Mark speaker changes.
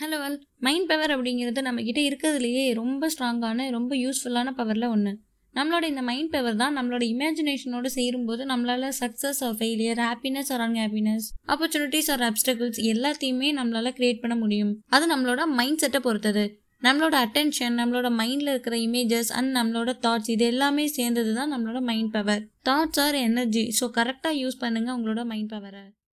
Speaker 1: Hello all mind power அப்படிங்கிறது நம்மக்கிட்ட இருக்கிறதுலையே ரொம்ப ஸ்ட்ராங்கான ரொம்ப யூஸ்ஃபுல்லான பவரில் ஒன்று நம்மளோட இந்த மைண்ட் பவர் தான் நம்மளோட இமேஜினேஷனோடு சேரும்போது நம்மளால் success or failure happiness or unhappiness opportunities or obstacles எல்லாத்தையுமே நம்மளால கிரியேட் பண்ண முடியும். அது நம்மளோட மைண்ட் செட்டை பொறுத்தது. நம்மளோட அட்டென்ஷன் நம்மளோட மைண்டில் இருக்கிற இமேஜஸ் அண்ட் நம்மளோட தாட்ஸ் இது எல்லாமே சேர்ந்தது தான் நம்மளோட mind power thoughts are energy so கரெக்டாக யூஸ் பண்ணுங்கள் உங்களோட மைண்ட் பவரை